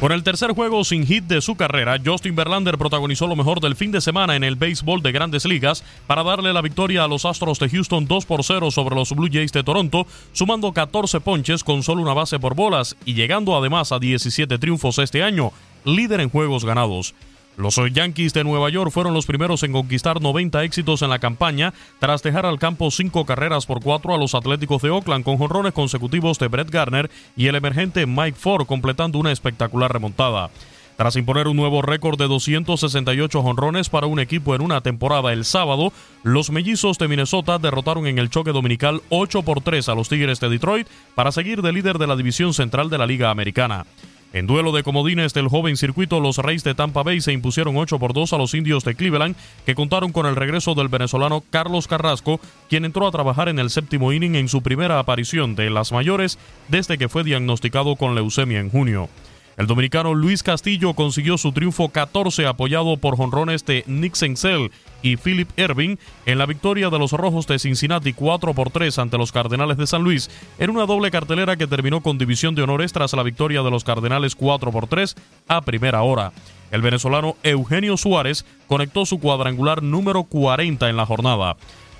Con el tercer juego sin hit de su carrera, Justin Verlander protagonizó lo mejor del fin de semana en el béisbol de grandes ligas para darle la victoria a los Astros de Houston 2 por 0 sobre los Blue Jays de Toronto, sumando 14 ponches con solo una base por bolas y llegando además a 17 triunfos este año, líder en juegos ganados. Los Yankees de Nueva York fueron los primeros en conquistar 90 éxitos en la campaña tras dejar al campo cinco carreras por cuatro a los Atléticos de Oakland con jonrones consecutivos de Brett Garner y el emergente Mike Ford completando una espectacular remontada. Tras imponer un nuevo récord de 268 jonrones para un equipo en una temporada el sábado, los mellizos de Minnesota derrotaron en el choque dominical 8 por 3 a los Tigres de Detroit para seguir de líder de la división central de la Liga Americana. En duelo de comodines del joven circuito, los Reyes de Tampa Bay se impusieron 8 por 2 a los indios de Cleveland, que contaron con el regreso del venezolano Carlos Carrasco, quien entró a trabajar en el séptimo inning en su primera aparición de las mayores desde que fue diagnosticado con leucemia en junio. El dominicano Luis Castillo consiguió su triunfo 14 apoyado por jonrones de Nick Senzel y Philip Irving en la victoria de los Rojos de Cincinnati 4 por 3 ante los Cardenales de San Luis en una doble cartelera que terminó con división de honores tras la victoria de los Cardenales 4 por 3 a primera hora. El venezolano Eugenio Suárez conectó su cuadrangular número 40 en la jornada.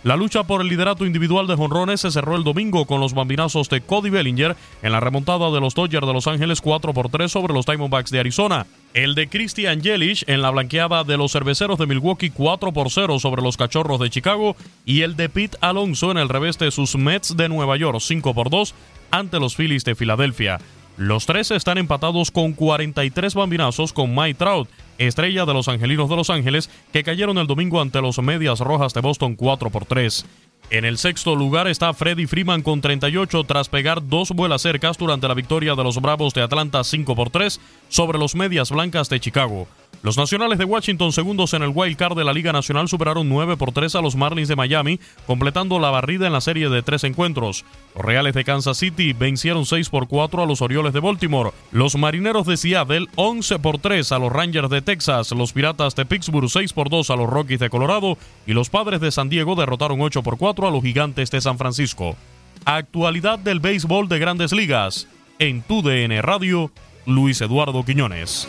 La lucha por el liderato individual de jonrones se cerró el domingo con los bambinazos de Cody Bellinger en la remontada de los Dodgers de Los Ángeles 4 por 3 sobre los Diamondbacks de Arizona. El de Christian Yelich en la blanqueada de los cerveceros de Milwaukee 4 por 0 sobre los Cachorros de Chicago y el de Pete Alonso en el revés de sus Mets de Nueva York 5 por 2 ante los Phillies de Filadelfia. Los tres están empatados con 43 bambinazos con Mike Trout, estrella de los Angelinos de Los Ángeles, que cayeron el domingo ante los Medias Rojas de Boston 4 por 3. En el sexto lugar está Freddy Freeman con 38 tras pegar dos vuelas cercas durante la victoria de los Bravos de Atlanta 5 por 3 sobre los Medias Blancas de Chicago. Los Nacionales de Washington, segundos en el wild card de la Liga Nacional, superaron 9 por 3 a los Marlins de Miami, completando la barrida en la serie de tres encuentros. Los Reales de Kansas City vencieron 6 por 4 a los Orioles de Baltimore. Los Marineros de Seattle 11 por 3 a los Rangers de Texas. Los Piratas de Pittsburgh 6 por 2 a los Rockies de Colorado. Y los Padres de San Diego derrotaron 8 por 4 a los Gigantes de San Francisco. Actualidad del béisbol de grandes ligas. En tu DN Radio, Luis Eduardo Quiñones.